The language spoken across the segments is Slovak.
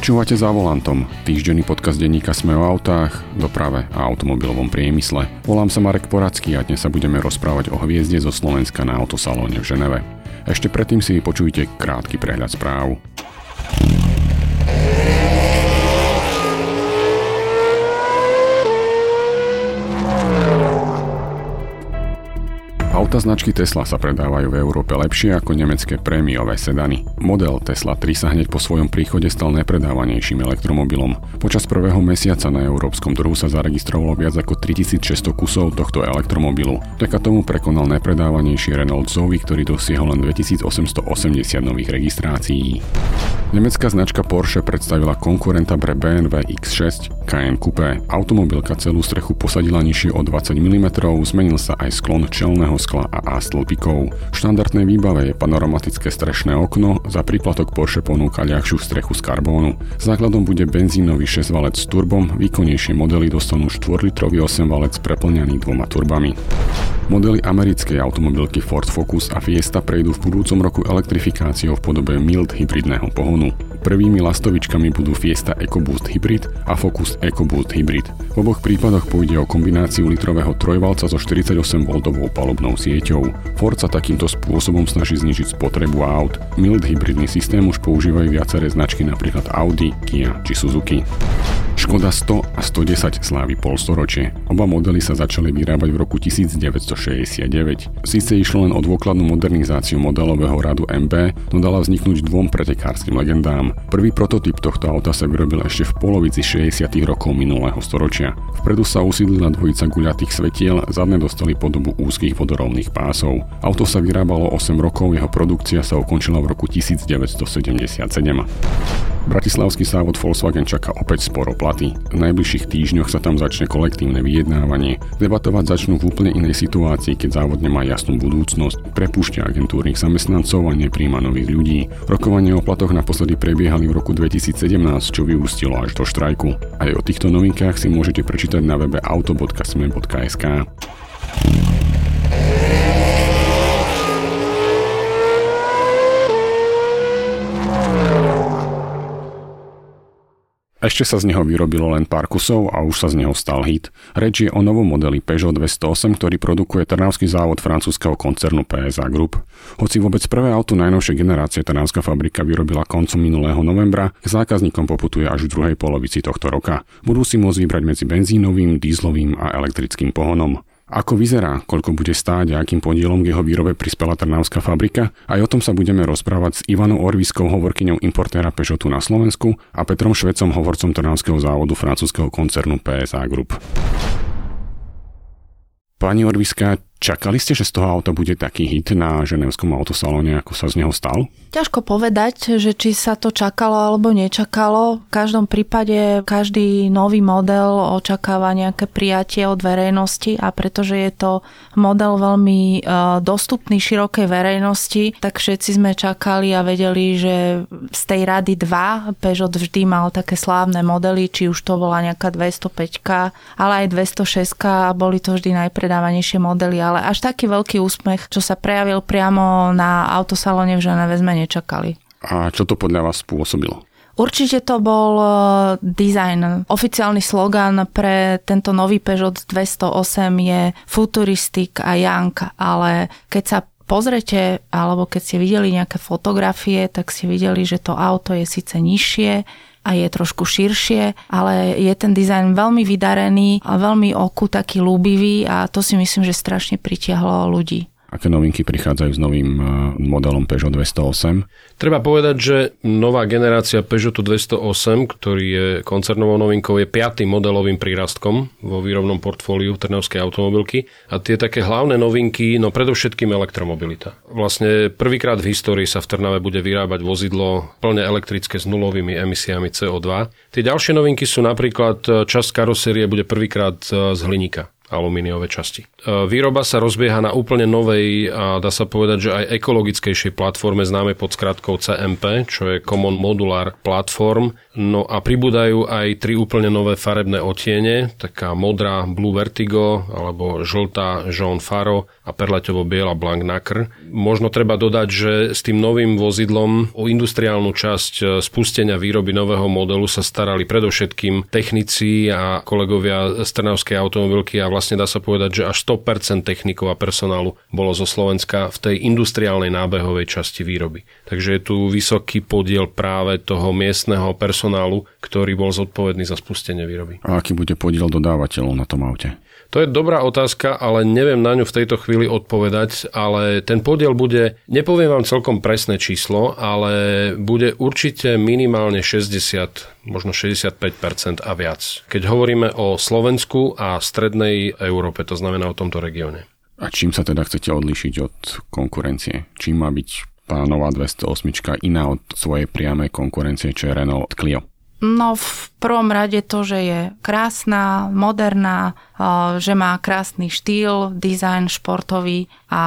Počúvate za volantom, týždenný podcast denníka Sme o autách, doprave a automobilovom priemysle. Volám sa Marek Poradský a dnes sa budeme rozprávať o hviezde zo Slovenska na autosalóne v Ženeve. Ešte predtým si vypočujte krátky prehľad správ. Auta značky Tesla sa predávajú v Európe lepšie ako nemecké prémiové sedany. Model Tesla 3 sa hneď po svojom príchode stal najpredávanejším elektromobilom. Počas prvého mesiaca na európskom trhu sa zaregistrovalo viac ako 3600 kusov tohto elektromobilu. Vďaka tomu prekonal najpredávanejší Renault Zoe, ktorý dosiahol len 2880 nových registrácií. Nemecká značka Porsche predstavila konkurenta pre BMW X6 Cayenne Coupé. Automobilka celú strechu posadila nižšie o 20 mm, zmenil sa aj sklon čelného skla skla a A stĺpikov. V štandardnej výbave je panoramatické strešné okno, za príplatok Porsche ponúka ľahšiu strechu z karbónu. Základom bude benzínový 6-valec s turbom, výkonnejšie modely dostanú 4-litrový 8-valec preplňaný dvoma turbami. Modely americkej automobilky Ford Focus a Fiesta prejdú v budúcom roku elektrifikáciou v podobe mild hybridného pohonu. Prvými lastovičkami budú Fiesta EcoBoost Hybrid a Focus EcoBoost Hybrid. V oboch prípadoch pôjde o kombináciu litrového trojvalca so 48V palubnou sieťou. Ford sa takýmto spôsobom snaží znižiť spotrebu aut. Mild hybridný systém už používajú viaceré značky napríklad Audi, Kia či Suzuki. Škoda 100 a 110 slávi polstoročie. Oba modely sa začali vyrábať v roku 1969. Síce išlo len o dôkladnú modernizáciu modelového radu MB, no dala vzniknúť dvom pretekárskym legendám. Prvý prototyp tohto auta sa vyrobil ešte v polovici 60. rokov minulého storočia. Vpredu sa usídlila dvojica guľatých svetiel, zadne dostali podobu úzkých vodorovných pásov. Auto sa vyrábalo 8 rokov, jeho produkcia sa ukončila v roku 1977. Bratislavský závod Volkswagen čaká opäť sporo platy. V najbližších týždňoch sa tam začne kolektívne vyjednávanie. Debatovať začnú v úplne inej situácii, keď závod nemá jasnú budúcnosť, prepúšťa agentúrnych zamestnancov a nepríjma nových ľudí. Rokovanie o platoch naposledy prebiehali v roku 2017, čo vyústilo až do štrajku. Aj o týchto novinkách si môžete prečítať na webe auto.sme.sk. Ešte sa z neho vyrobilo len pár kusov a už sa z neho stal hit. Reč je o novom modeli Peugeot 208, ktorý produkuje Trnavský závod francúzského koncernu PSA Group. Hoci vôbec prvé auto najnovšej generácie Trnavská fabrika vyrobila koncom minulého novembra, k zákazníkom poputuje až v druhej polovici tohto roka. Budú si môcť vybrať medzi benzínovým, dízlovým a elektrickým pohonom. Ako vyzerá, koľko bude stáť a akým podielom k jeho výrobe prispela Trnavská fabrika? Aj o tom sa budeme rozprávať s Ivanou Orviskou, hovorkyňou importéra Peugeotu na Slovensku a Petrom Švecom, hovorcom Trnavského závodu francúzského koncernu PSA Group. Pani Orviska, Čakali ste, že z toho auta bude taký hit na ženevskom autosalóne, ako sa z neho stal? Ťažko povedať, že či sa to čakalo alebo nečakalo. V každom prípade každý nový model očakáva nejaké prijatie od verejnosti a pretože je to model veľmi e, dostupný širokej verejnosti, tak všetci sme čakali a vedeli, že z tej rady 2 Peugeot vždy mal také slávne modely, či už to bola nejaká 205, ale aj 206 a boli to vždy najpredávanejšie modely ale až taký veľký úsmech, čo sa prejavil priamo na autosalóne v Ženeve sme nečakali. A čo to podľa vás spôsobilo? Určite to bol e, design. Oficiálny slogan pre tento nový Peugeot 208 je futuristic a young, ale keď sa pozrete, alebo keď ste videli nejaké fotografie, tak ste videli, že to auto je síce nižšie, a je trošku širšie, ale je ten dizajn veľmi vydarený a veľmi oku taký ľúbivý a to si myslím, že strašne pritiahlo ľudí. Aké novinky prichádzajú s novým eh, modelom Peugeot 208? Treba povedať, že nová generácia Peugeotu 208, ktorý je koncernovou novinkou, je piatým modelovým prírastkom vo výrobnom portfóliu Trnavskej automobilky. A tie také hlavné novinky, no predovšetkým elektromobilita. Vlastne prvýkrát v histórii sa v Trnave bude vyrábať vozidlo plne elektrické s nulovými emisiami CO2. Tie ďalšie novinky sú napríklad časť karosérie bude prvýkrát eh, z hliníka alumíniové časti. E, výroba sa rozbieha na úplne novej a dá sa povedať, že aj ekologickejšej platforme známej pod skratkou CMP, čo je Common Modular Platform. No a pribúdajú aj tri úplne nové farebné otiene, taká modrá Blue Vertigo alebo žltá Jean Faro a perleťovo biela Blanc Nacre. Možno treba dodať, že s tým novým vozidlom o industriálnu časť e, spustenia výroby nového modelu sa starali predovšetkým technici a kolegovia z Trnavskej automobilky a vlastne dá sa povedať, že až 100% technikov a personálu bolo zo Slovenska v tej industriálnej nábehovej časti výroby. Takže je tu vysoký podiel práve toho miestneho personálu, ktorý bol zodpovedný za spustenie výroby. A aký bude podiel dodávateľov na tom aute? To je dobrá otázka, ale neviem na ňu v tejto chvíli odpovedať, ale ten podiel bude, nepoviem vám celkom presné číslo, ale bude určite minimálne 60, možno 65% a viac. Keď hovoríme o Slovensku a strednej Európe, to znamená o tomto regióne. A čím sa teda chcete odlišiť od konkurencie? Čím má byť pánová 208 iná od svojej priamej konkurencie, čo je Renault Clio? No v prvom rade to, že je krásna, moderná, že má krásny štýl, dizajn športový a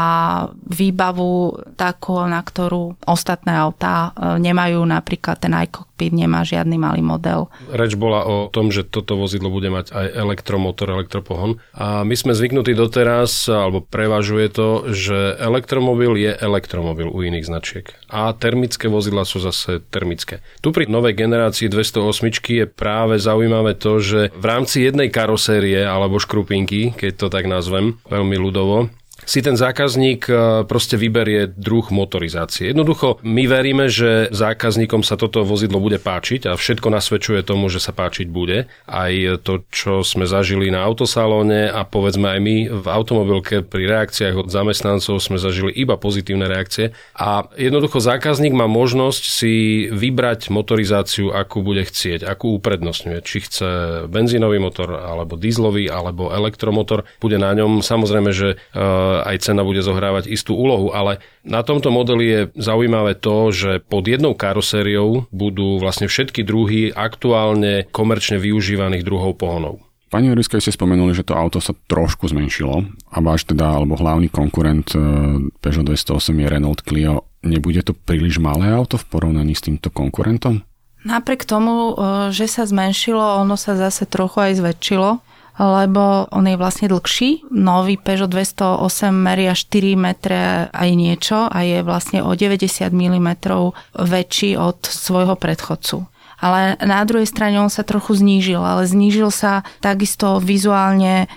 výbavu takú, na ktorú ostatné autá e, nemajú. Napríklad ten iCockpit nemá žiadny malý model. Reč bola o tom, že toto vozidlo bude mať aj elektromotor, elektropohon. A my sme zvyknutí doteraz, alebo prevažuje to, že elektromobil je elektromobil u iných značiek. A termické vozidla sú zase termické. Tu pri novej generácii 208 je práve zaujímavé to, že v rámci jednej karosérie alebo škrupinky, keď to tak nazvem, veľmi ľudovo, si ten zákazník e, proste vyberie druh motorizácie. Jednoducho, my veríme, že zákazníkom sa toto vozidlo bude páčiť a všetko nasvedčuje tomu, že sa páčiť bude. Aj to, čo sme zažili na autosalóne a povedzme aj my v automobilke pri reakciách od zamestnancov sme zažili iba pozitívne reakcie. A jednoducho zákazník má možnosť si vybrať motorizáciu, akú bude chcieť, akú uprednostňuje. Či chce benzínový motor, alebo dízlový, alebo elektromotor. Bude na ňom samozrejme, že e, aj cena bude zohrávať istú úlohu, ale na tomto modeli je zaujímavé to, že pod jednou karosériou budú vlastne všetky druhy aktuálne komerčne využívaných druhov pohonov. Pani Juriska, ste spomenuli, že to auto sa trošku zmenšilo a váš teda, alebo hlavný konkurent e, Peugeot 208 je Renault Clio. Nebude to príliš malé auto v porovnaní s týmto konkurentom? Napriek tomu, e, že sa zmenšilo, ono sa zase trochu aj zväčšilo lebo on je vlastne dlhší. Nový Peugeot 208 meria 4 metre aj niečo a je vlastne o 90 mm väčší od svojho predchodcu ale na druhej strane on sa trochu znížil, ale znížil sa takisto vizuálne e,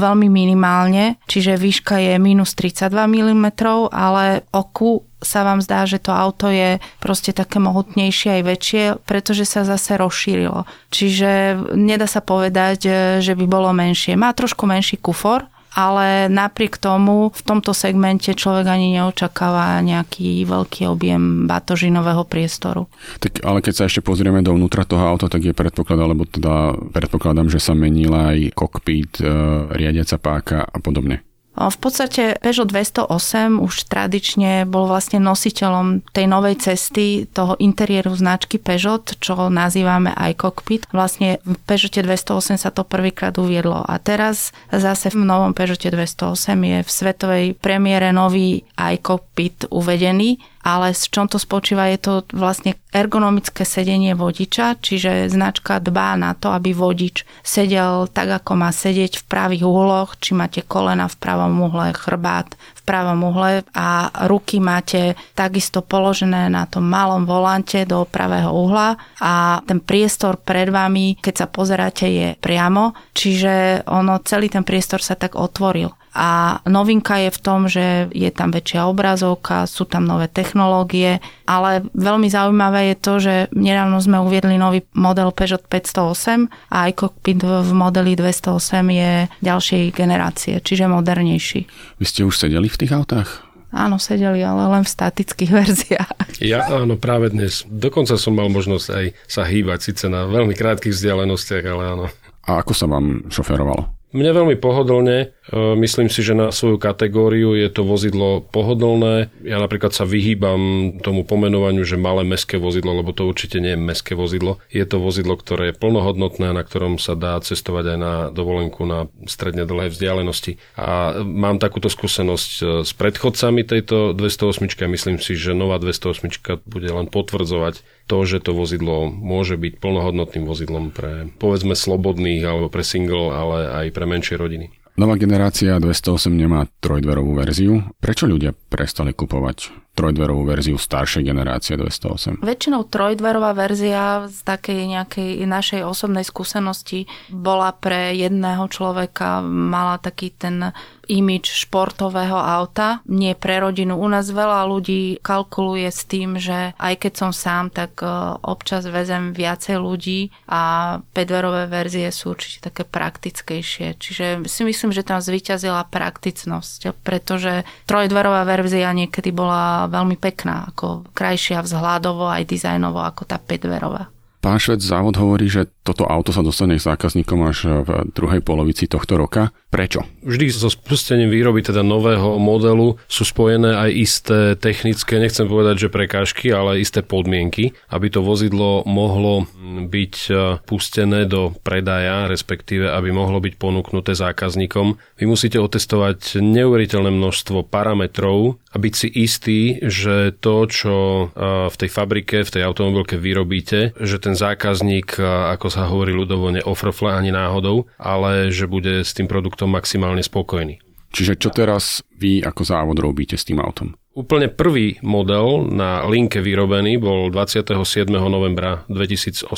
veľmi minimálne, čiže výška je minus 32 mm, ale oku sa vám zdá, že to auto je proste také mohutnejšie aj väčšie, pretože sa zase rozšírilo. Čiže nedá sa povedať, e, že by bolo menšie. Má trošku menší kufor, ale napriek tomu v tomto segmente človek ani neočakáva nejaký veľký objem batožinového priestoru. Tak, ale keď sa ešte pozrieme dovnútra toho auta, tak je predpoklad, alebo teda predpokladám, že sa menila aj kokpit, e, riadiaca páka a podobne. V podstate Peugeot 208 už tradične bol vlastne nositeľom tej novej cesty toho interiéru značky Peugeot, čo nazývame aj cockpit. Vlastne v Peugeote 208 sa to prvýkrát uviedlo a teraz zase v novom Peugeote 208 je v svetovej premiére nový aj cockpit uvedený ale s čom to spočíva, je to vlastne ergonomické sedenie vodiča, čiže značka dbá na to, aby vodič sedel tak, ako má sedieť v pravých uhloch, či máte kolena v pravom uhle, chrbát v pravom uhle a ruky máte takisto položené na tom malom volante do pravého uhla a ten priestor pred vami, keď sa pozeráte, je priamo, čiže ono, celý ten priestor sa tak otvoril. A novinka je v tom, že je tam väčšia obrazovka, sú tam nové technológie, ale veľmi zaujímavé je to, že nedávno sme uviedli nový model Peugeot 508 a aj cockpit v modeli 208 je ďalšej generácie, čiže modernejší. Vy ste už sedeli v tých autách? Áno, sedeli, ale len v statických verziách. Ja áno, práve dnes. Dokonca som mal možnosť aj sa hýbať, síce na veľmi krátkých vzdialenostiach, ale áno. A ako sa vám šoferovalo? Mne veľmi pohodlne, E, myslím si, že na svoju kategóriu je to vozidlo pohodlné. Ja napríklad sa vyhýbam tomu pomenovaniu, že malé meské vozidlo, lebo to určite nie je meské vozidlo. Je to vozidlo, ktoré je plnohodnotné, na ktorom sa dá cestovať aj na dovolenku na stredne dlhé vzdialenosti. A mám takúto skúsenosť e, s predchodcami tejto 208 a myslím si, že nová 208 bude len potvrdzovať to, že to vozidlo môže byť plnohodnotným vozidlom pre povedzme slobodných alebo pre single, ale aj pre menšie rodiny. Nová generácia 208 nemá trojdverovú verziu. Prečo ľudia prestali kupovať trojdverovú verziu staršej generácie 208? Väčšinou trojdverová verzia z takej nejakej našej osobnej skúsenosti bola pre jedného človeka, mala taký ten imič športového auta, nie pre rodinu. U nás veľa ľudí kalkuluje s tým, že aj keď som sám, tak e, občas vezem viacej ľudí a pedverové verzie sú určite také praktickejšie. Čiže si myslím, že tam zvyťazila prakticnosť, pretože trojdverová verzia niekedy bola veľmi pekná, ako krajšia vzhľadovo aj dizajnovo ako tá 5 Pán Švec, závod hovorí, že toto auto sa dostane k zákazníkom až v druhej polovici tohto roka. Prečo? Vždy so spustením výroby teda nového modelu sú spojené aj isté technické, nechcem povedať, že prekážky, ale isté podmienky, aby to vozidlo mohlo byť e, pustené do predaja, respektíve aby mohlo byť ponúknuté zákazníkom. Vy musíte otestovať neuveriteľné množstvo parametrov a byť si istý, že to, čo e, v tej fabrike, v tej automobilke vyrobíte, že ten zákazník, ako sa hovorí ľudovo, neofrfle ani náhodou, ale že bude s tým produktom maximálne spokojný. Čiže čo teraz vy ako závod robíte s tým autom? Úplne prvý model na linke vyrobený bol 27. novembra 2018.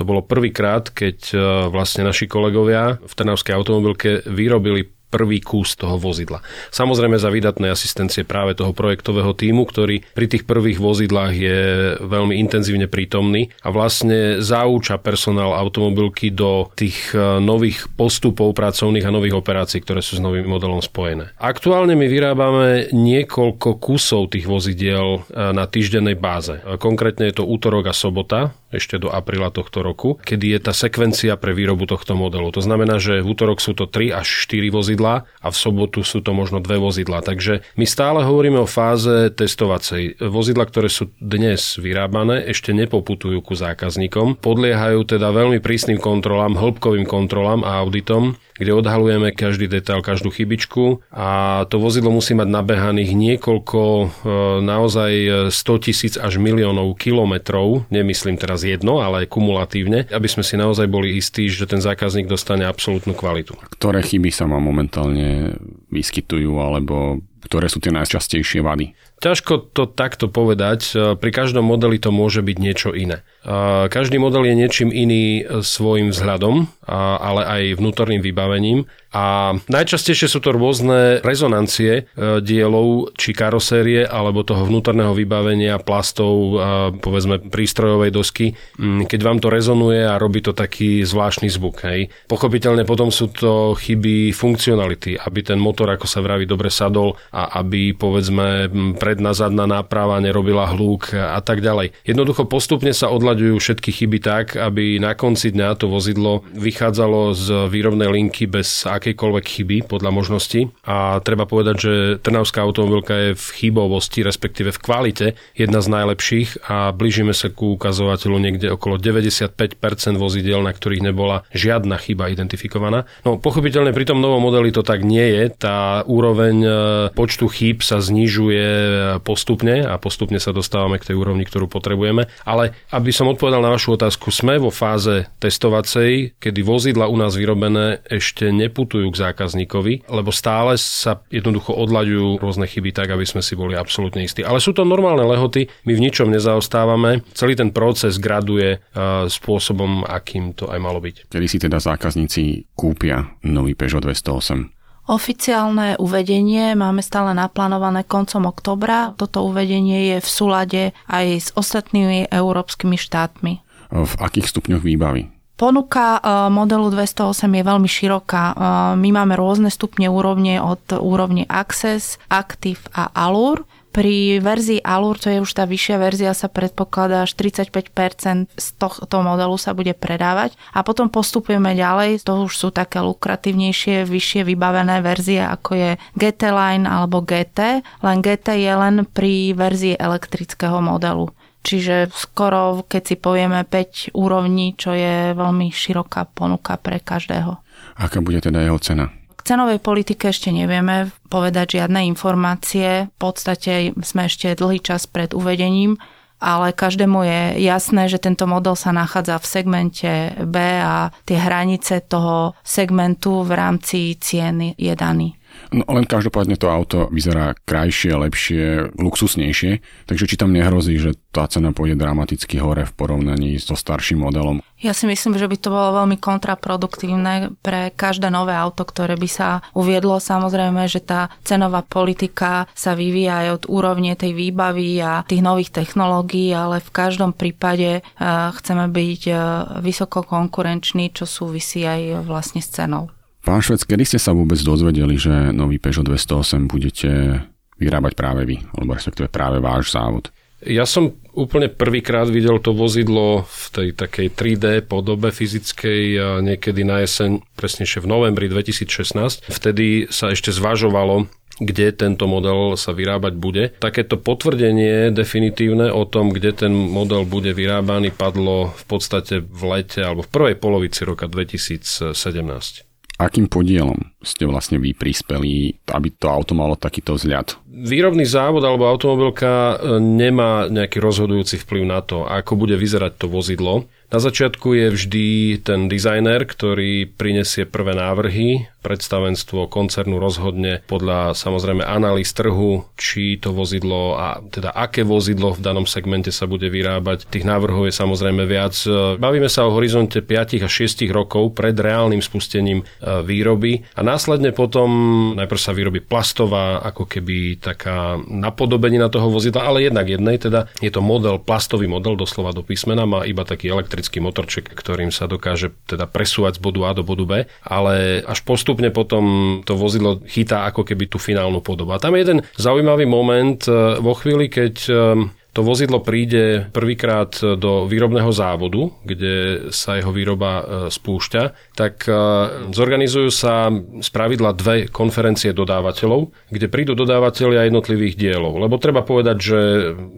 To bolo prvýkrát, keď e, vlastne naši kolegovia v Trnavskej automobilke vyrobili prvý kus toho vozidla. Samozrejme za vydatnej asistencie práve toho projektového týmu, ktorý pri tých prvých vozidlách je veľmi intenzívne prítomný a vlastne zaúča personál automobilky do tých e, nových postupov pracovných a nových operácií, ktoré sú s novým modelom spojené. Aktuálne my vyrábame niekoľko kusov tých vozidiel e, na týždennej báze. E, konkrétne je to útorok a sobota, ešte do apríla tohto roku, kedy je tá sekvencia pre výrobu tohto modelu. To znamená, že v útorok sú to 3 až 4 vozidlá a v sobotu sú to možno dve vozidlá. Takže my stále hovoríme o fáze testovacej. Vozidla, ktoré sú dnes vyrábané, ešte nepoputujú ku zákazníkom. Podliehajú teda veľmi prísnym kontrolám, hĺbkovým kontrolám a auditom kde odhalujeme každý detail, každú chybičku a to vozidlo musí mať nabehaných niekoľko, e, naozaj 100 tisíc až miliónov kilometrov, nemyslím teraz jedno, ale kumulatívne, aby sme si naozaj boli istí, že ten zákazník dostane absolútnu kvalitu. Ktoré chyby sa vám momentálne vyskytujú alebo ktoré sú tie najčastejšie vady? Ťažko to takto povedať. Pri každom modeli to môže byť niečo iné. Každý model je niečím iný svojim vzhľadom, ale aj vnútorným vybavením. A najčastejšie sú to rôzne rezonancie e, dielov, či karosérie, alebo toho vnútorného vybavenia, plastov, povedzme prístrojovej dosky. Mm, keď vám to rezonuje a robí to taký zvláštny zvuk. Hej. Pochopiteľne potom sú to chyby funkcionality, aby ten motor, ako sa vraví, dobre sadol a aby povedzme predná zadná náprava nerobila hlúk a tak ďalej. Jednoducho postupne sa odlaďujú všetky chyby tak, aby na konci dňa to vozidlo vychádzalo z výrobnej linky bez ak akejkoľvek chyby podľa možnosti. A treba povedať, že Trnavská automobilka je v chybovosti, respektíve v kvalite jedna z najlepších a blížime sa ku ukazovateľu niekde okolo 95% vozidel, na ktorých nebola žiadna chyba identifikovaná. No pochopiteľne pri tom novom modeli to tak nie je. Tá úroveň e, počtu chýb sa znižuje postupne a postupne sa dostávame k tej úrovni, ktorú potrebujeme. Ale aby som odpovedal na vašu otázku, sme vo fáze testovacej, kedy vozidla u nás vyrobené ešte neputujú putujú k zákazníkovi, lebo stále sa jednoducho odlaďujú rôzne chyby tak, aby sme si boli absolútne istí. Ale sú to normálne lehoty, my v ničom nezaostávame, celý ten proces graduje spôsobom, akým to aj malo byť. Kedy si teda zákazníci kúpia nový Peugeot 208? Oficiálne uvedenie máme stále naplánované koncom oktobra. Toto uvedenie je v súlade aj s ostatnými európskymi štátmi. V akých stupňoch výbavy? Ponuka e, modelu 208 je veľmi široká. E, my máme rôzne stupne úrovne od úrovne Access, Active a Allure. Pri verzii Allure, to je už tá vyššia verzia, sa predpokladá až 35% z tohto modelu sa bude predávať a potom postupujeme ďalej, to už sú také lukratívnejšie, vyššie vybavené verzie ako je GT Line alebo GT, len GT je len pri verzii elektrického modelu. Čiže skoro, keď si povieme 5 úrovní, čo je veľmi široká ponuka pre každého. Aká bude teda jeho cena? cenovej politike ešte nevieme povedať žiadne informácie. V podstate sme ešte dlhý čas pred uvedením, ale každému je jasné, že tento model sa nachádza v segmente B a tie hranice toho segmentu v rámci cien je daný. No len každopádne to auto vyzerá krajšie, lepšie, luxusnejšie, takže či tam nehrozí, že tá cena pôjde dramaticky hore v porovnaní so starším modelom? Ja si myslím, že by to bolo veľmi kontraproduktívne pre každé nové auto, ktoré by sa uviedlo. Samozrejme, že tá cenová politika sa vyvíja aj od úrovne tej výbavy a tých nových technológií, ale v každom prípade eh, chceme byť eh, vysoko konkurenční, čo súvisí aj vlastne s cenou. Pán Švec, kedy ste sa vôbec dozvedeli, že nový Peugeot 208 budete vyrábať práve vy, alebo respektíve práve váš závod? Ja som úplne prvýkrát videl to vozidlo v tej takej 3D podobe fyzickej niekedy na jeseň, presnejšie v novembri 2016. Vtedy sa ešte zvažovalo, kde tento model sa vyrábať bude. Takéto potvrdenie definitívne o tom, kde ten model bude vyrábaný, padlo v podstate v lete alebo v prvej polovici roka 2017 akým podielom ste vlastne vy prispeli, aby to auto malo takýto vzľad? Výrobný závod alebo automobilka e, nemá nejaký rozhodujúci vplyv na to, ako bude vyzerať to vozidlo. Na začiatku je vždy ten dizajner, ktorý prinesie prvé návrhy, predstavenstvo koncernu rozhodne podľa samozrejme analýz trhu, či to vozidlo a teda aké vozidlo v danom segmente sa bude vyrábať. Tých návrhov je samozrejme viac. Bavíme sa o horizonte 5 až 6 rokov pred reálnym spustením e, výroby a následne potom najprv sa vyrobí plastová ako keby taká napodobenina toho vozidla, ale jednak jednej, teda je to model, plastový model doslova do písmena, má iba taký elektrický motorček, ktorým sa dokáže teda presúvať z bodu A do bodu B, ale až postupne potom to vozidlo chytá ako keby tú finálnu podobu. A tam je jeden zaujímavý moment e, vo chvíli, keď e, to vozidlo príde prvýkrát do výrobného závodu, kde sa jeho výroba e, spúšťa, tak e, zorganizujú sa z pravidla dve konferencie dodávateľov, kde prídu dodávateľia jednotlivých dielov. Lebo treba povedať, že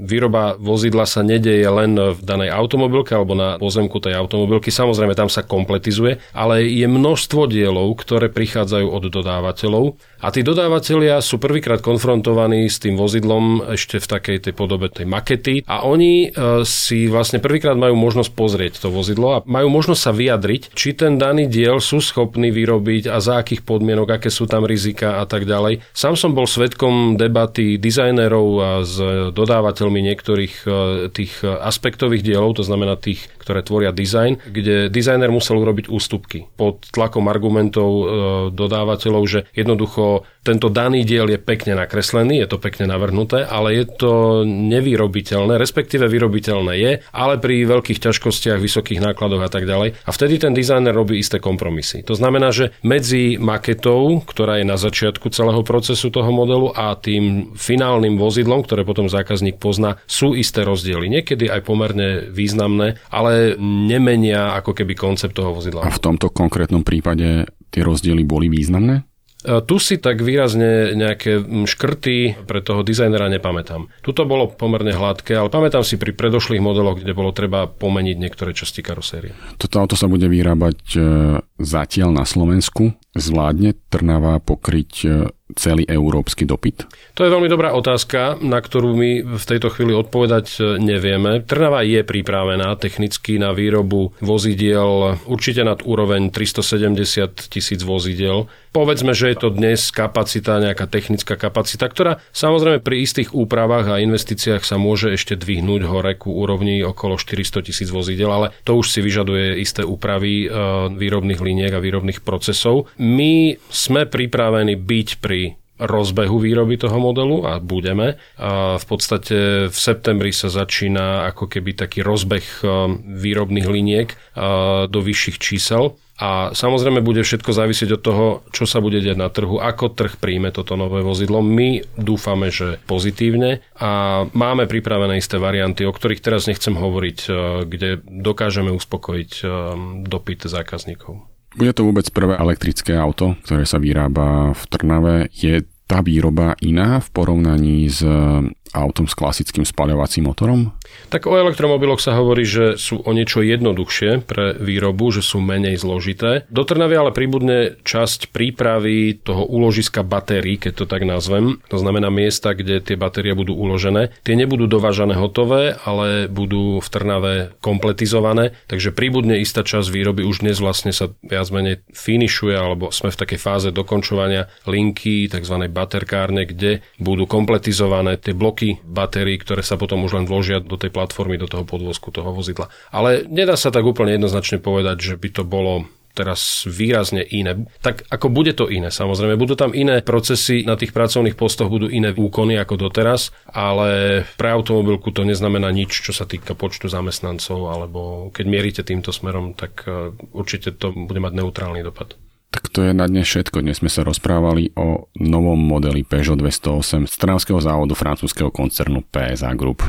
výroba vozidla sa nedeje len v danej automobilke alebo na pozemku tej automobilky. Samozrejme, tam sa kompletizuje, ale je množstvo dielov, ktoré prichádzajú od dodávateľov a tí dodávateľia sú prvýkrát konfrontovaní s tým vozidlom ešte v takej tej podobe tej makety a oni e, si vlastne prvýkrát majú možnosť pozrieť to vozidlo a majú možnosť sa vyjadriť, či ten daný diel sú schopní vyrobiť a za akých podmienok, aké sú tam rizika a tak ďalej. Sám som bol svetkom debaty dizajnerov a s dodávateľmi niektorých e, tých aspektových dielov, to znamená tých, ktoré tvoria dizajn, kde dizajner musel urobiť ústupky pod tlakom argumentov e, dodávateľov, že jednoducho tento daný diel je pekne nakreslený, je to pekne navrhnuté, ale je to nevyrobiteľné, respektíve vyrobiteľné je, ale pri veľkých ťažkostiach, vysokých nákladoch a tak ďalej. A vtedy ten dizajner robí isté kompromisy. To znamená, že medzi maketou, ktorá je na začiatku celého procesu toho modelu a tým finálnym vozidlom, ktoré potom zákazník pozná, sú isté rozdiely. Niekedy aj pomerne významné, ale nemenia ako keby koncept toho vozidla. A v tomto konkrétnom prípade tie rozdiely boli významné? E, tu si tak výrazne nejaké škrty pre toho dizajnera nepamätám. Tuto bolo pomerne hladké, ale pamätám si pri predošlých modeloch, kde bolo treba pomeniť niektoré časti karosérie. Toto auto sa bude vyrábať e, zatiaľ na Slovensku. Zvládne Trnava pokryť e, celý európsky dopyt? To je veľmi dobrá otázka, na ktorú my v tejto chvíli odpovedať e, nevieme. Trnava je pripravená technicky na výrobu vozidiel určite nad úroveň 370 tisíc vozidiel. Povedzme, že je to dnes kapacita, nejaká technická kapacita, ktorá samozrejme pri istých úpravách a investíciách sa môže ešte dvihnúť hore ku úrovni okolo 400 tisíc vozidel, ale to už si vyžaduje isté úpravy e, výrobných liniek a výrobných procesov. My sme pripravení byť pri rozbehu výroby toho modelu a budeme. A v podstate v septembri sa začína ako keby taký rozbeh výrobných liniek do vyšších čísel A samozrejme bude všetko závisieť od toho, čo sa bude diať na trhu, ako trh príjme toto nové vozidlo. My dúfame, že pozitívne a máme pripravené isté varianty, o ktorých teraz nechcem hovoriť, e, kde dokážeme uspokojiť e, dopyt zákazníkov. Bude to vôbec prvé elektrické auto, ktoré sa vyrába v Trnave. Je tá výroba iná v porovnaní s autom s klasickým spaľovacím motorom? Tak o elektromobiloch sa hovorí, že sú o niečo jednoduchšie pre výrobu, že sú menej zložité. Do Trnavy ale pribudne časť prípravy toho úložiska batérií, keď to tak nazvem. To znamená miesta, kde tie batérie budú uložené. Tie nebudú dovážané hotové, ale budú v Trnave kompletizované. Takže pribudne istá časť výroby. Už dnes vlastne sa viac menej finišuje, alebo sme v takej fáze dokončovania linky, tzv. baterkárne, kde budú kompletizované tie bloky bloky batérií, ktoré sa potom už len vložia do tej platformy, do toho podvozku toho vozidla. Ale nedá sa tak úplne jednoznačne povedať, že by to bolo teraz výrazne iné. Tak ako bude to iné, samozrejme. Budú tam iné procesy, na tých pracovných postoch budú iné úkony ako doteraz, ale pre automobilku to neznamená nič, čo sa týka počtu zamestnancov, alebo keď mierite týmto smerom, tak eh, určite to bude mať neutrálny dopad. Tak to je na dnes všetko. Dnes sme sa rozprávali o novom modeli Peugeot 208 z trnavského závodu francúzského koncernu PSA Group.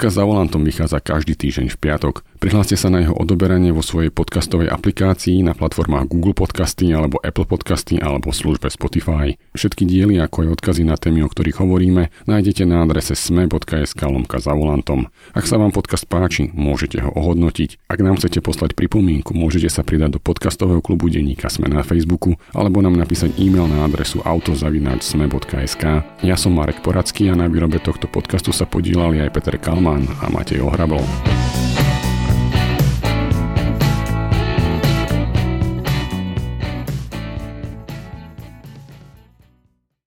Podcast za volantom vychádza každý týždeň v piatok. Prihláste sa na jeho odoberanie vo svojej podcastovej aplikácii na platformách Google Podcasty alebo Apple Podcasty alebo službe Spotify. Všetky diely ako aj odkazy na témy, o ktorých hovoríme, nájdete na adrese sme.sk lomka za volantom. Ak sa vám podcast páči, môžete ho ohodnotiť. Ak nám chcete poslať pripomienku, môžete sa pridať do podcastového klubu denníka Sme na Facebooku alebo nám napísať e-mail na adresu autozavináčsme.sk. Ja som Marek Poradský a na výrobe tohto podcastu sa podielali aj Peter Zeman a Matej Ohrabol.